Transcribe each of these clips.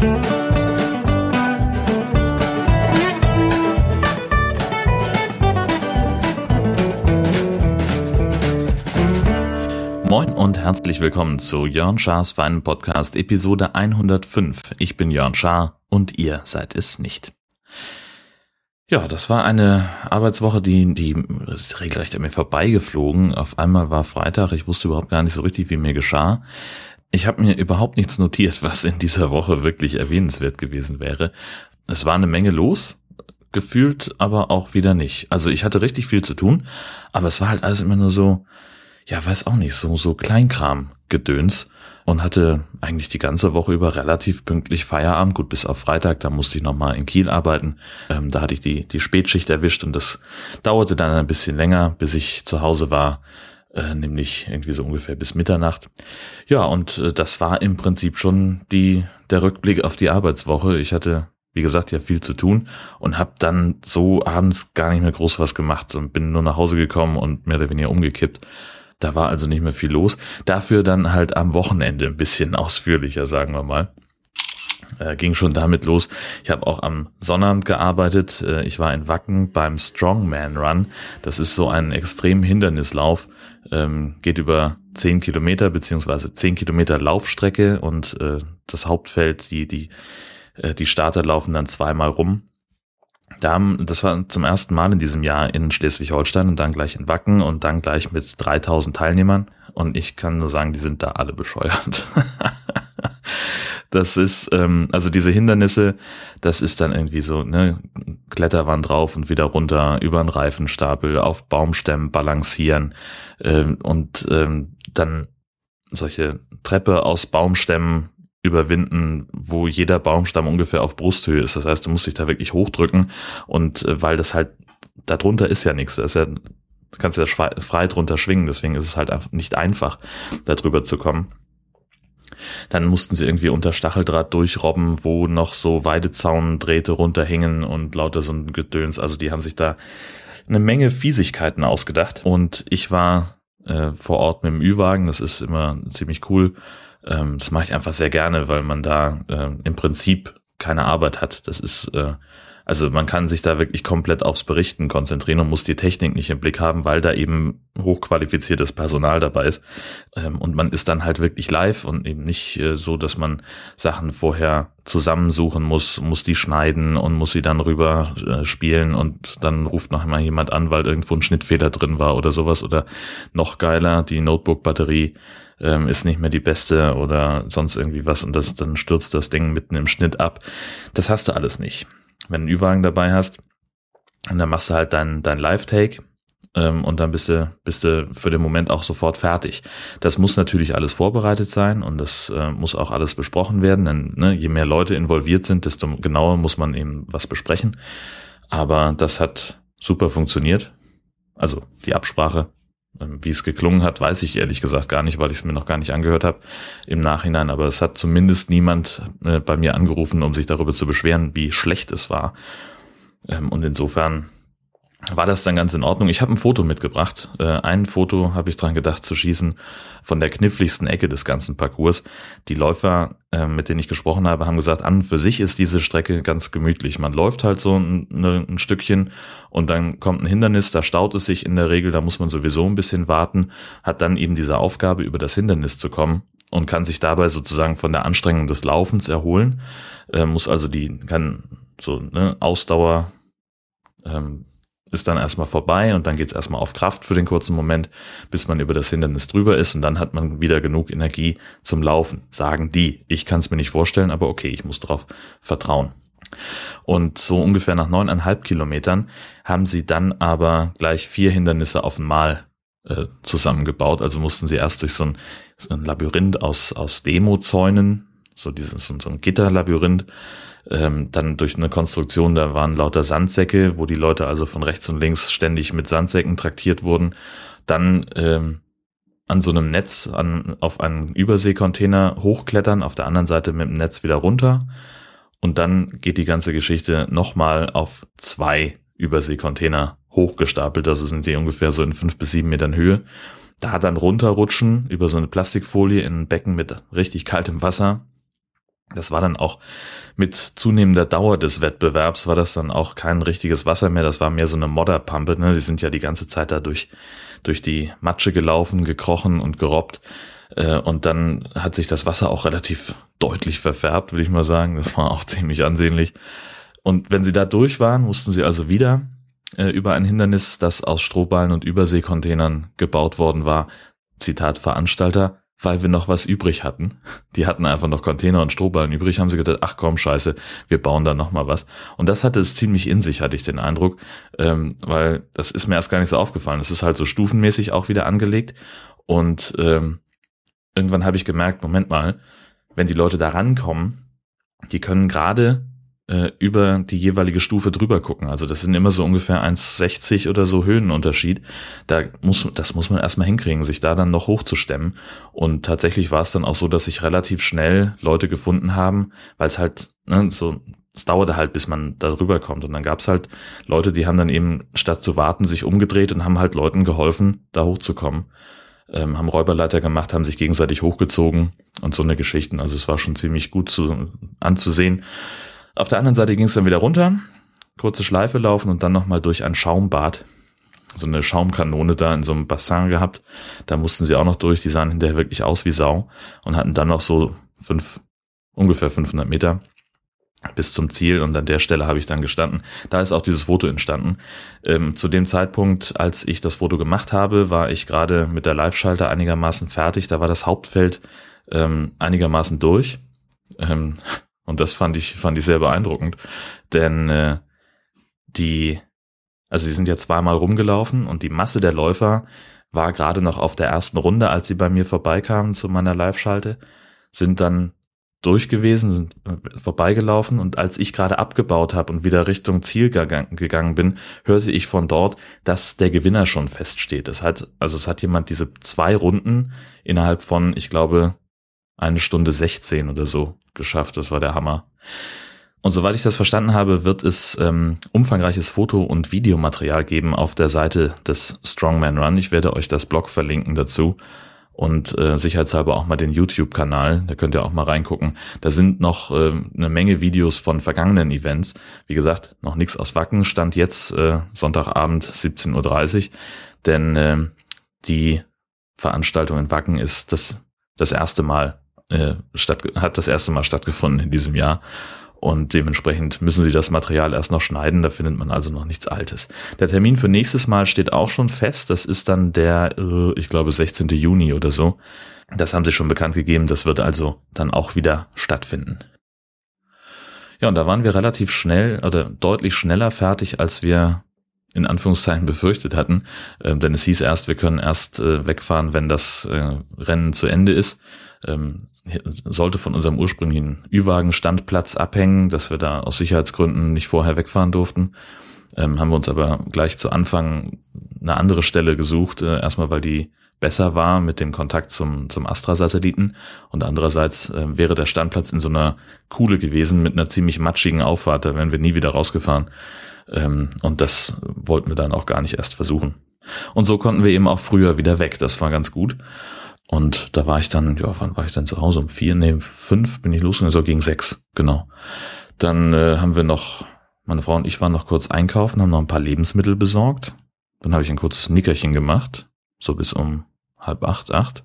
Moin und herzlich willkommen zu Jörn Schars Feinen Podcast Episode 105. Ich bin Jörn Schaar und ihr seid es nicht. Ja, das war eine Arbeitswoche, die, die ist regelrecht an mir vorbeigeflogen. Auf einmal war Freitag, ich wusste überhaupt gar nicht so richtig, wie mir geschah. Ich habe mir überhaupt nichts notiert, was in dieser Woche wirklich erwähnenswert gewesen wäre. Es war eine Menge los, gefühlt aber auch wieder nicht. Also ich hatte richtig viel zu tun, aber es war halt alles immer nur so, ja, weiß auch nicht, so, so Kleinkram-Gedöns und hatte eigentlich die ganze Woche über relativ pünktlich Feierabend. Gut, bis auf Freitag, da musste ich nochmal in Kiel arbeiten. Ähm, da hatte ich die, die Spätschicht erwischt und das dauerte dann ein bisschen länger, bis ich zu Hause war, äh, nämlich irgendwie so ungefähr bis Mitternacht. Ja, und äh, das war im Prinzip schon die, der Rückblick auf die Arbeitswoche. Ich hatte wie gesagt, ja viel zu tun und habe dann so abends gar nicht mehr groß was gemacht und bin nur nach Hause gekommen und mehr oder weniger umgekippt. Da war also nicht mehr viel los. Dafür dann halt am Wochenende ein bisschen ausführlicher, sagen wir mal. Äh, ging schon damit los. Ich habe auch am Sonnabend gearbeitet. Äh, ich war in Wacken beim Strongman Run. Das ist so ein extrem Hindernislauf. Ähm, geht über zehn Kilometer beziehungsweise zehn Kilometer Laufstrecke und äh, das Hauptfeld, die, die, äh, die Starter laufen dann zweimal rum. Da haben, das war zum ersten Mal in diesem Jahr in Schleswig-Holstein und dann gleich in Wacken und dann gleich mit 3000 Teilnehmern. Und ich kann nur sagen, die sind da alle bescheuert. das ist, ähm, also diese Hindernisse, das ist dann irgendwie so, ne, Kletterwand drauf und wieder runter, über einen Reifenstapel, auf Baumstämmen balancieren ähm, und ähm, dann solche Treppe aus Baumstämmen überwinden, wo jeder Baumstamm ungefähr auf Brusthöhe ist. Das heißt, du musst dich da wirklich hochdrücken und äh, weil das halt, darunter ist ja nichts, das ist ja, du kannst ja frei drunter schwingen, deswegen ist es halt nicht einfach, da drüber zu kommen. Dann mussten sie irgendwie unter Stacheldraht durchrobben, wo noch so Weidezauндrähte runterhingen und lauter so ein Gedöns. Also die haben sich da eine Menge Fiesigkeiten ausgedacht. Und ich war äh, vor Ort mit dem Ü-Wagen, das ist immer ziemlich cool ähm, das mache ich einfach sehr gerne, weil man da äh, im Prinzip keine Arbeit hat. Das ist, äh, also man kann sich da wirklich komplett aufs Berichten konzentrieren und muss die Technik nicht im Blick haben, weil da eben hochqualifiziertes Personal dabei ist. Ähm, und man ist dann halt wirklich live und eben nicht äh, so, dass man Sachen vorher zusammensuchen muss, muss die schneiden und muss sie dann rüber äh, spielen und dann ruft noch mal jemand an, weil irgendwo ein Schnittfehler drin war oder sowas. Oder noch geiler, die Notebook-Batterie ähm, ist nicht mehr die beste oder sonst irgendwie was und das, dann stürzt das Ding mitten im Schnitt ab. Das hast du alles nicht. Wenn du einen Ü-Wagen dabei hast, dann machst du halt dein, dein Live-Take ähm, und dann bist du, bist du für den Moment auch sofort fertig. Das muss natürlich alles vorbereitet sein und das äh, muss auch alles besprochen werden, denn ne, je mehr Leute involviert sind, desto genauer muss man eben was besprechen. Aber das hat super funktioniert. Also die Absprache wie es geklungen hat, weiß ich ehrlich gesagt gar nicht, weil ich es mir noch gar nicht angehört habe im Nachhinein. Aber es hat zumindest niemand äh, bei mir angerufen, um sich darüber zu beschweren, wie schlecht es war. Ähm, und insofern war das dann ganz in Ordnung. Ich habe ein Foto mitgebracht. Äh, ein Foto habe ich dran gedacht zu schießen von der kniffligsten Ecke des ganzen Parcours. Die Läufer, äh, mit denen ich gesprochen habe, haben gesagt, an für sich ist diese Strecke ganz gemütlich. Man läuft halt so ein, ne, ein Stückchen und dann kommt ein Hindernis, da staut es sich in der Regel, da muss man sowieso ein bisschen warten, hat dann eben diese Aufgabe, über das Hindernis zu kommen und kann sich dabei sozusagen von der Anstrengung des Laufens erholen, äh, muss also die, kann so ne, Ausdauer ähm, ist dann erstmal vorbei und dann geht's erstmal auf Kraft für den kurzen Moment, bis man über das Hindernis drüber ist und dann hat man wieder genug Energie zum Laufen, sagen die. Ich kann es mir nicht vorstellen, aber okay, ich muss darauf vertrauen. Und so ungefähr nach neuneinhalb Kilometern haben sie dann aber gleich vier Hindernisse auf einmal äh, zusammengebaut. Also mussten sie erst durch so ein, so ein Labyrinth aus, aus Demo-Zäunen, so dieses, so ein Gitterlabyrinth, ähm, dann durch eine Konstruktion, da waren lauter Sandsäcke, wo die Leute also von rechts und links ständig mit Sandsäcken traktiert wurden. Dann ähm, an so einem Netz an, auf einen Überseekontainer hochklettern, auf der anderen Seite mit dem Netz wieder runter. Und dann geht die ganze Geschichte nochmal auf zwei Überseekontainer hochgestapelt. Also sind die ungefähr so in fünf bis sieben Metern Höhe. Da dann runterrutschen über so eine Plastikfolie in ein Becken mit richtig kaltem Wasser Das war dann auch mit zunehmender Dauer des Wettbewerbs war das dann auch kein richtiges Wasser mehr. Das war mehr so eine Modderpampe. Ne? Die sind ja die ganze Zeit da durch, durch die Matsche gelaufen, gekrochen und gerobbt. Äh, und dann hat sich das Wasser auch relativ deutlich verfärbt, will ich mal sagen. Das war auch ziemlich ansehnlich. Und wenn sie da durch waren, mussten sie also wieder äh, über ein Hindernis, das aus Strohballen und Überseekontainern gebaut worden war. Zitat Veranstalter, weil wir noch was übrig hatten. Die hatten einfach noch Container und Strohballen übrig, haben sie gedacht, ach komm, scheiße, wir bauen da noch mal was. Und das hatte es ziemlich in sich, hatte ich den Eindruck, ähm, weil das ist mir erst gar nicht so aufgefallen. Es ist halt so stufenmäßig auch wieder angelegt und ähm, irgendwann habe ich gemerkt, Moment mal, wenn die Leute da rankommen, die können gerade äh, über die jeweilige Stufe drüber gucken. Also das sind immer so ungefähr 1,60 oder so Höhenunterschied. Da muss, das muss man erstmal hinkriegen, sich da dann noch hochzustemmen. Und tatsächlich war es dann auch so, dass sich relativ schnell Leute gefunden haben, weil es halt ne, so es dauerte halt, bis man da drüber kommt. Und dann gab's halt Leute, die haben dann eben, statt zu warten, sich umgedreht und haben halt Leuten geholfen, da hochzukommen. Ähm, haben Räuberleiter gemacht, haben sich gegenseitig hochgezogen und so eine Geschichten. Also es war schon ziemlich gut zu, anzusehen. Auf der anderen Seite ging es dann wieder runter, kurze Schleife laufen und dann nochmal durch ein Schaumbad. So eine Schaumkanone da in so einem Bassin gehabt. Da mussten sie auch noch durch. Die sahen hinterher wirklich aus wie Sau und hatten dann noch so fünf, ungefähr 500 Meter bis zum Ziel und an der Stelle habe ich dann gestanden. Da ist auch dieses Foto entstanden. Ähm, zu dem Zeitpunkt, als ich das Foto gemacht habe, war ich gerade mit der Live-Schalter einigermaßen fertig. Da war das Hauptfeld ähm, einigermaßen durch. Ähm, und das fand ich, fand ich sehr beeindruckend. Denn äh, die, also sie sind ja zweimal rumgelaufen und die Masse der Läufer war gerade noch auf der ersten Runde, als sie bei mir vorbeikamen zu meiner Live-Schalte, sind dann durch gewesen, sind äh, vorbeigelaufen und als ich gerade abgebaut habe und wieder Richtung Ziel gegangen bin, hörte ich von dort, dass der Gewinner schon feststeht. Es hat, also es hat jemand diese zwei Runden innerhalb von, ich glaube, eine Stunde 16 oder so geschafft. Das war der Hammer. Und soweit ich das verstanden habe, wird es ähm, umfangreiches Foto- und Videomaterial geben auf der Seite des Strongman Run. Ich werde euch das Blog verlinken dazu und äh, sicherheitshalber auch mal den YouTube-Kanal. Da könnt ihr auch mal reingucken. Da sind noch äh, eine Menge Videos von vergangenen Events. Wie gesagt, noch nichts aus Wacken. Stand jetzt äh, Sonntagabend 17.30 Uhr. Denn äh, die Veranstaltung in Wacken ist das, das erste Mal äh, statt, hat das erste Mal stattgefunden in diesem Jahr. Und dementsprechend müssen sie das Material erst noch schneiden, da findet man also noch nichts Altes. Der Termin für nächstes Mal steht auch schon fest. Das ist dann der, äh, ich glaube, 16. Juni oder so. Das haben sie schon bekannt gegeben. Das wird also dann auch wieder stattfinden. Ja, und da waren wir relativ schnell oder deutlich schneller fertig, als wir in Anführungszeichen befürchtet hatten. Ähm, denn es hieß erst, wir können erst äh, wegfahren, wenn das Rennen zu Ende ist. Ähm, sollte von unserem ursprünglichen Ü-Wagen-Standplatz abhängen, dass wir da aus Sicherheitsgründen nicht vorher wegfahren durften. Ähm, haben wir uns aber gleich zu Anfang eine andere Stelle gesucht. Äh, erstmal, weil die besser war mit dem Kontakt zum, zum Astra-Satelliten und andererseits äh, wäre der Standplatz in so einer Kuhle gewesen mit einer ziemlich matschigen Auffahrt. Da wären wir nie wieder rausgefahren. Ähm, und das wollten wir dann auch gar nicht erst versuchen. Und so konnten wir eben auch früher wieder weg. Das war ganz gut. Und da war ich dann, ja, wann war ich dann zu Hause? Um vier, nee, fünf bin ich losgegangen, so gegen sechs, genau. Dann äh, haben wir noch, meine Frau und ich waren noch kurz einkaufen, haben noch ein paar Lebensmittel besorgt. Dann habe ich ein kurzes Nickerchen gemacht, so bis um halb acht, acht.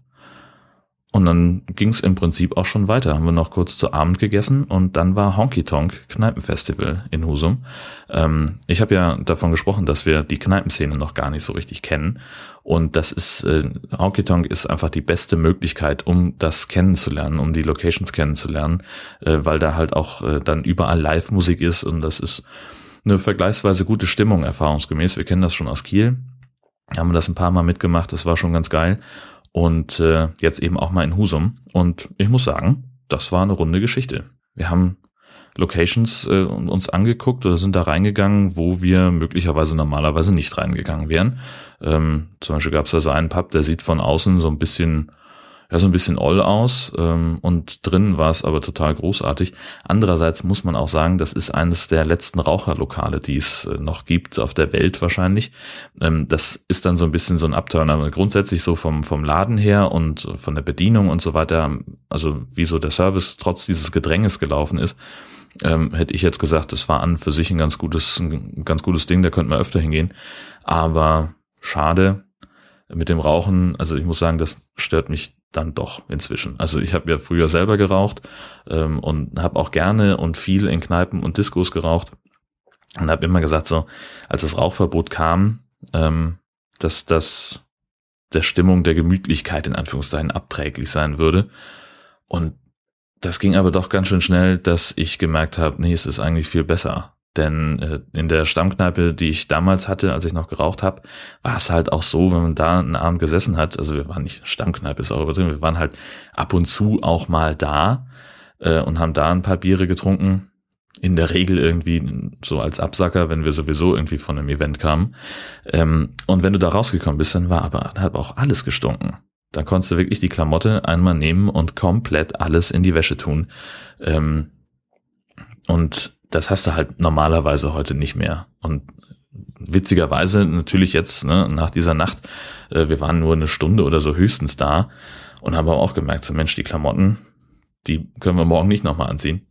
Und dann ging es im Prinzip auch schon weiter. Haben wir noch kurz zu Abend gegessen und dann war Honky Tonk Kneipenfestival in Husum. Ähm, ich habe ja davon gesprochen, dass wir die Kneipenszene noch gar nicht so richtig kennen. Und das ist, äh, Honky Tonk ist einfach die beste Möglichkeit, um das kennenzulernen, um die Locations kennenzulernen, äh, weil da halt auch äh, dann überall Live-Musik ist und das ist eine vergleichsweise gute Stimmung erfahrungsgemäß. Wir kennen das schon aus Kiel. Haben wir das ein paar Mal mitgemacht, das war schon ganz geil und äh, jetzt eben auch mal in Husum. Und ich muss sagen, das war eine runde Geschichte. Wir haben Locations äh, uns angeguckt oder sind da reingegangen, wo wir möglicherweise normalerweise nicht reingegangen wären. Ähm, zum Beispiel gab es da so einen Pub, der sieht von außen so ein bisschen ja, so ein bisschen all aus ähm, und drin war es aber total großartig. Andererseits muss man auch sagen, das ist eines der letzten Raucherlokale, die es äh, noch gibt auf der Welt wahrscheinlich. Ähm, das ist dann so ein bisschen so ein Upturner. Grundsätzlich so vom, vom Laden her und von der Bedienung und so weiter, also wie so der Service trotz dieses Gedränges gelaufen ist, ähm, hätte ich jetzt gesagt, das war an für sich ein ganz gutes, ein ganz gutes Ding, da könnte man öfter hingehen. Aber schade, mit dem Rauchen, also ich muss sagen, das stört mich dann doch inzwischen. Also ich habe ja früher selber geraucht ähm, und habe auch gerne und viel in Kneipen und Diskos geraucht und habe immer gesagt, so als das Rauchverbot kam, ähm, dass das der Stimmung der Gemütlichkeit in Anführungszeichen abträglich sein würde. Und das ging aber doch ganz schön schnell, dass ich gemerkt habe, nee, es ist eigentlich viel besser. Denn äh, in der Stammkneipe, die ich damals hatte, als ich noch geraucht habe, war es halt auch so, wenn man da einen Abend gesessen hat, also wir waren nicht Stammkneipe, ist auch übertrieben, wir waren halt ab und zu auch mal da äh, und haben da ein paar Biere getrunken. In der Regel irgendwie so als Absacker, wenn wir sowieso irgendwie von einem Event kamen. Ähm, und wenn du da rausgekommen bist, dann war aber halt auch alles gestunken. Da konntest du wirklich die Klamotte einmal nehmen und komplett alles in die Wäsche tun. Ähm, und das hast du halt normalerweise heute nicht mehr. Und witzigerweise natürlich jetzt ne, nach dieser Nacht, äh, wir waren nur eine Stunde oder so höchstens da und haben aber auch gemerkt, so Mensch, die Klamotten, die können wir morgen nicht nochmal anziehen.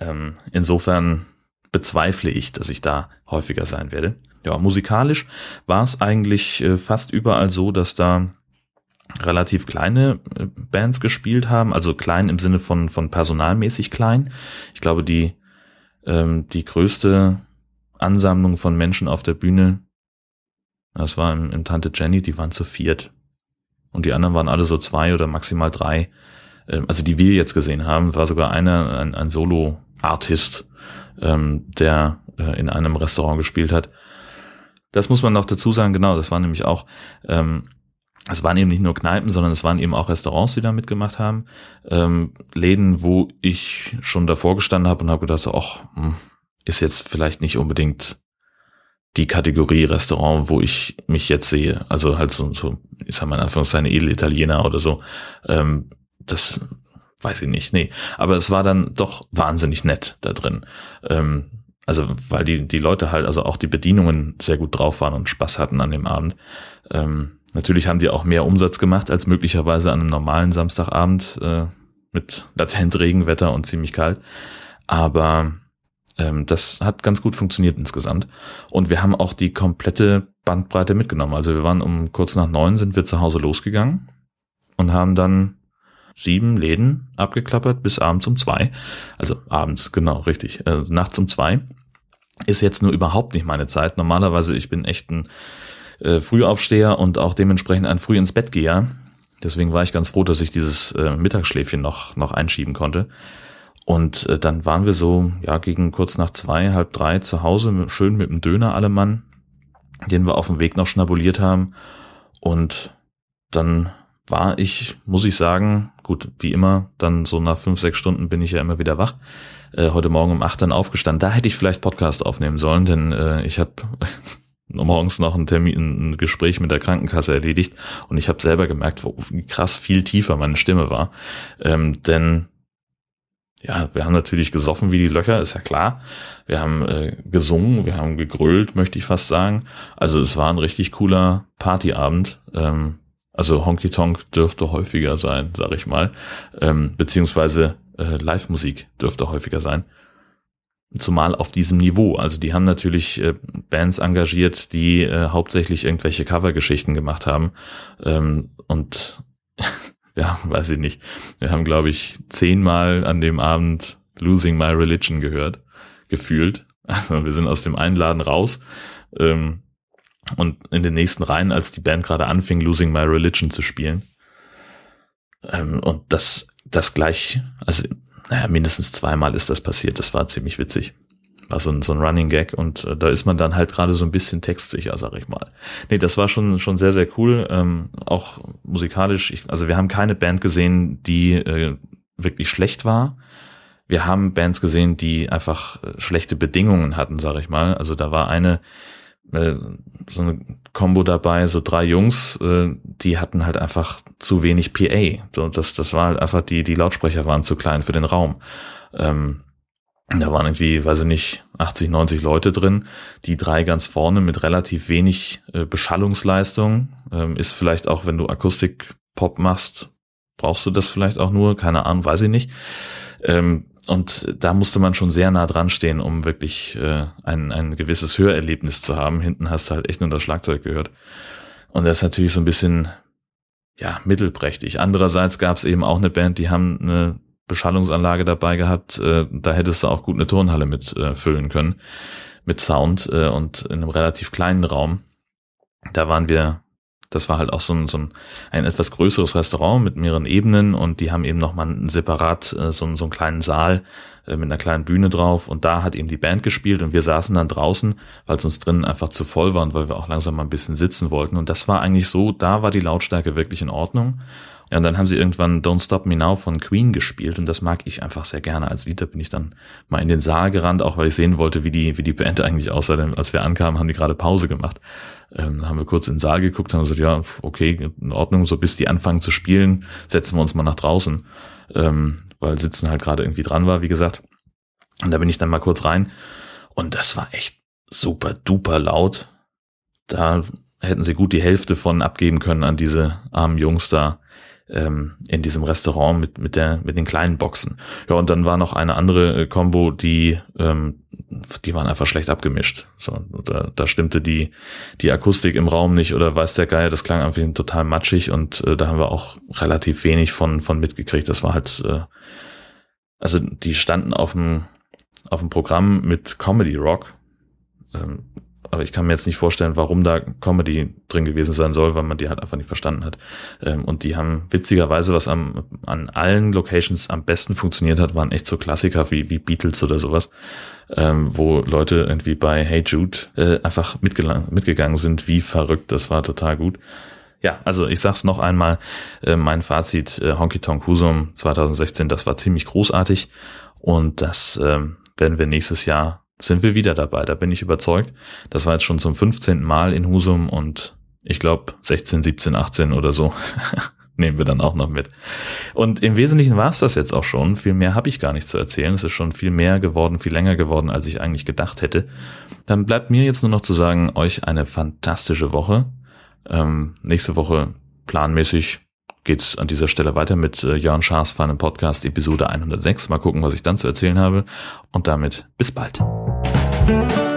Ähm, insofern bezweifle ich, dass ich da häufiger sein werde. Ja, musikalisch war es eigentlich äh, fast überall so, dass da relativ kleine äh, Bands gespielt haben, also klein im Sinne von, von personalmäßig klein. Ich glaube, die ähm, die größte Ansammlung von Menschen auf der Bühne, das war im, im Tante Jenny, die waren zu viert. Und die anderen waren alle so zwei oder maximal drei. Ähm, also die wir jetzt gesehen haben, war sogar einer, ein, ein Solo-Artist, ähm, der äh, in einem Restaurant gespielt hat. Das muss man noch dazu sagen, genau, das war nämlich auch ähm, es waren eben nicht nur Kneipen, sondern es waren eben auch Restaurants, die da mitgemacht haben. Ähm, Läden, wo ich schon davor gestanden habe und habe gedacht, so, ach, hm, ist jetzt vielleicht nicht unbedingt die Kategorie Restaurant, wo ich mich jetzt sehe. Also halt so, so ich sag mal in Anführungszeichen Edelitaliener oder so. Ähm, das weiß ich nicht, nee. Aber es war dann doch wahnsinnig nett da drin. Ähm, also weil die, die Leute halt, also auch die Bedienungen sehr gut drauf waren und Spaß hatten an dem Abend. Ähm, Natürlich haben die auch mehr Umsatz gemacht als möglicherweise an einem normalen Samstagabend äh, mit latent Regenwetter und ziemlich kalt. Aber ähm, das hat ganz gut funktioniert insgesamt. Und wir haben auch die komplette Bandbreite mitgenommen. Also wir waren um kurz nach neun sind wir zu Hause losgegangen und haben dann sieben Läden abgeklappert bis abends um zwei. Also abends, genau, richtig. Äh, nachts um zwei. Ist jetzt nur überhaupt nicht meine Zeit. Normalerweise, ich bin echt ein äh, Frühaufsteher und auch dementsprechend ein früh ins Bett gehe. Deswegen war ich ganz froh, dass ich dieses äh, Mittagsschläfchen noch, noch einschieben konnte. Und äh, dann waren wir so, ja, gegen kurz nach zwei, halb drei zu Hause, schön mit dem Döner alle Mann, den wir auf dem Weg noch schnabuliert haben. Und dann war ich, muss ich sagen, gut, wie immer, dann so nach fünf, sechs Stunden bin ich ja immer wieder wach. Äh, heute Morgen um acht dann aufgestanden. Da hätte ich vielleicht Podcast aufnehmen sollen, denn äh, ich habe morgens noch ein Termin, ein Gespräch mit der Krankenkasse erledigt und ich habe selber gemerkt, wie krass viel tiefer meine Stimme war. Ähm, denn ja, wir haben natürlich gesoffen wie die Löcher, ist ja klar. Wir haben äh, gesungen, wir haben gegrölt, möchte ich fast sagen. Also es war ein richtig cooler Partyabend. Ähm, also Honky Tonk dürfte häufiger sein, sag ich mal. Ähm, beziehungsweise äh, Live-Musik dürfte häufiger sein. Zumal auf diesem Niveau. Also die haben natürlich äh, Bands engagiert, die äh, hauptsächlich irgendwelche Covergeschichten gemacht haben. Ähm, und ja, weiß ich nicht. Wir haben, glaube ich, zehnmal an dem Abend Losing My Religion gehört, gefühlt. Also wir sind aus dem einen Laden raus. Ähm, und in den nächsten Reihen, als die Band gerade anfing, Losing My Religion zu spielen. Ähm, und das, das gleich, also naja, mindestens zweimal ist das passiert. Das war ziemlich witzig. War so ein, so ein Running Gag und äh, da ist man dann halt gerade so ein bisschen textsicher, sag ich mal. Nee, das war schon, schon sehr, sehr cool. Ähm, auch musikalisch. Ich, also wir haben keine Band gesehen, die äh, wirklich schlecht war. Wir haben Bands gesehen, die einfach äh, schlechte Bedingungen hatten, sag ich mal. Also da war eine äh, so eine Combo dabei, so drei Jungs, äh, die hatten halt einfach zu wenig PA. So, das, das war halt einfach, die, die Lautsprecher waren zu klein für den Raum. Ähm, da waren irgendwie, weiß ich nicht, 80, 90 Leute drin. Die drei ganz vorne mit relativ wenig äh, Beschallungsleistung. Ähm, ist vielleicht auch, wenn du Akustik-Pop machst, brauchst du das vielleicht auch nur, keine Ahnung, weiß ich nicht. Ähm, und da musste man schon sehr nah dran stehen, um wirklich äh, ein, ein gewisses Hörerlebnis zu haben. Hinten hast du halt echt nur das Schlagzeug gehört. Und das ist natürlich so ein bisschen, ja, mittelprächtig. Andererseits gab es eben auch eine Band, die haben eine Beschallungsanlage dabei gehabt. Äh, da hättest du auch gut eine Turnhalle mit äh, füllen können. Mit Sound äh, und in einem relativ kleinen Raum. Da waren wir das war halt auch so ein, so ein, ein etwas größeres Restaurant mit mehreren Ebenen und die haben eben nochmal separat äh, so, so einen kleinen Saal äh, mit einer kleinen Bühne drauf und da hat eben die Band gespielt und wir saßen dann draußen, weil es uns drinnen einfach zu voll war und weil wir auch langsam mal ein bisschen sitzen wollten und das war eigentlich so, da war die Lautstärke wirklich in Ordnung ja, und dann haben sie irgendwann Don't Stop Me Now von Queen gespielt und das mag ich einfach sehr gerne. Als Lied da bin ich dann mal in den Saal gerannt, auch weil ich sehen wollte, wie die, wie die Band eigentlich aussah. Denn als wir ankamen, haben die gerade Pause gemacht. Ähm, haben wir kurz in den Saal geguckt, haben gesagt, ja, okay, in Ordnung, so bis die anfangen zu spielen, setzen wir uns mal nach draußen. Ähm, weil Sitzen halt gerade irgendwie dran war, wie gesagt. Und da bin ich dann mal kurz rein und das war echt super duper laut. Da hätten sie gut die Hälfte von abgeben können an diese armen Jungs da ähm, in diesem Restaurant mit, mit, der, mit den kleinen Boxen. Ja, und dann war noch eine andere äh, Combo, die, ähm, die waren einfach schlecht abgemischt. So, da, da stimmte die, die Akustik im Raum nicht oder weiß der Geier, das klang einfach total matschig und äh, da haben wir auch relativ wenig von, von mitgekriegt. Das war halt, äh, also die standen auf dem, auf dem Programm mit Comedy Rock. Ähm, aber ich kann mir jetzt nicht vorstellen, warum da Comedy drin gewesen sein soll, weil man die halt einfach nicht verstanden hat. Ähm, und die haben witzigerweise, was am, an allen Locations am besten funktioniert hat, waren echt so Klassiker wie, wie Beatles oder sowas, ähm, wo Leute irgendwie bei Hey Jude äh, einfach mitgegangen sind, wie verrückt, das war total gut. Ja, also ich sag's noch einmal, äh, mein Fazit, äh, Honky Tonk Husum 2016, das war ziemlich großartig und das äh, werden wir nächstes Jahr sind wir wieder dabei. Da bin ich überzeugt. Das war jetzt schon zum 15. Mal in Husum und ich glaube 16, 17, 18 oder so nehmen wir dann auch noch mit. Und im Wesentlichen war es das jetzt auch schon. Viel mehr habe ich gar nicht zu erzählen. Es ist schon viel mehr geworden, viel länger geworden, als ich eigentlich gedacht hätte. Dann bleibt mir jetzt nur noch zu sagen, euch eine fantastische Woche. Ähm, nächste Woche planmäßig geht's an dieser Stelle weiter mit äh, Jörn Schaas Fun Podcast Episode 106. Mal gucken, was ich dann zu erzählen habe. Und damit bis bald. thank you.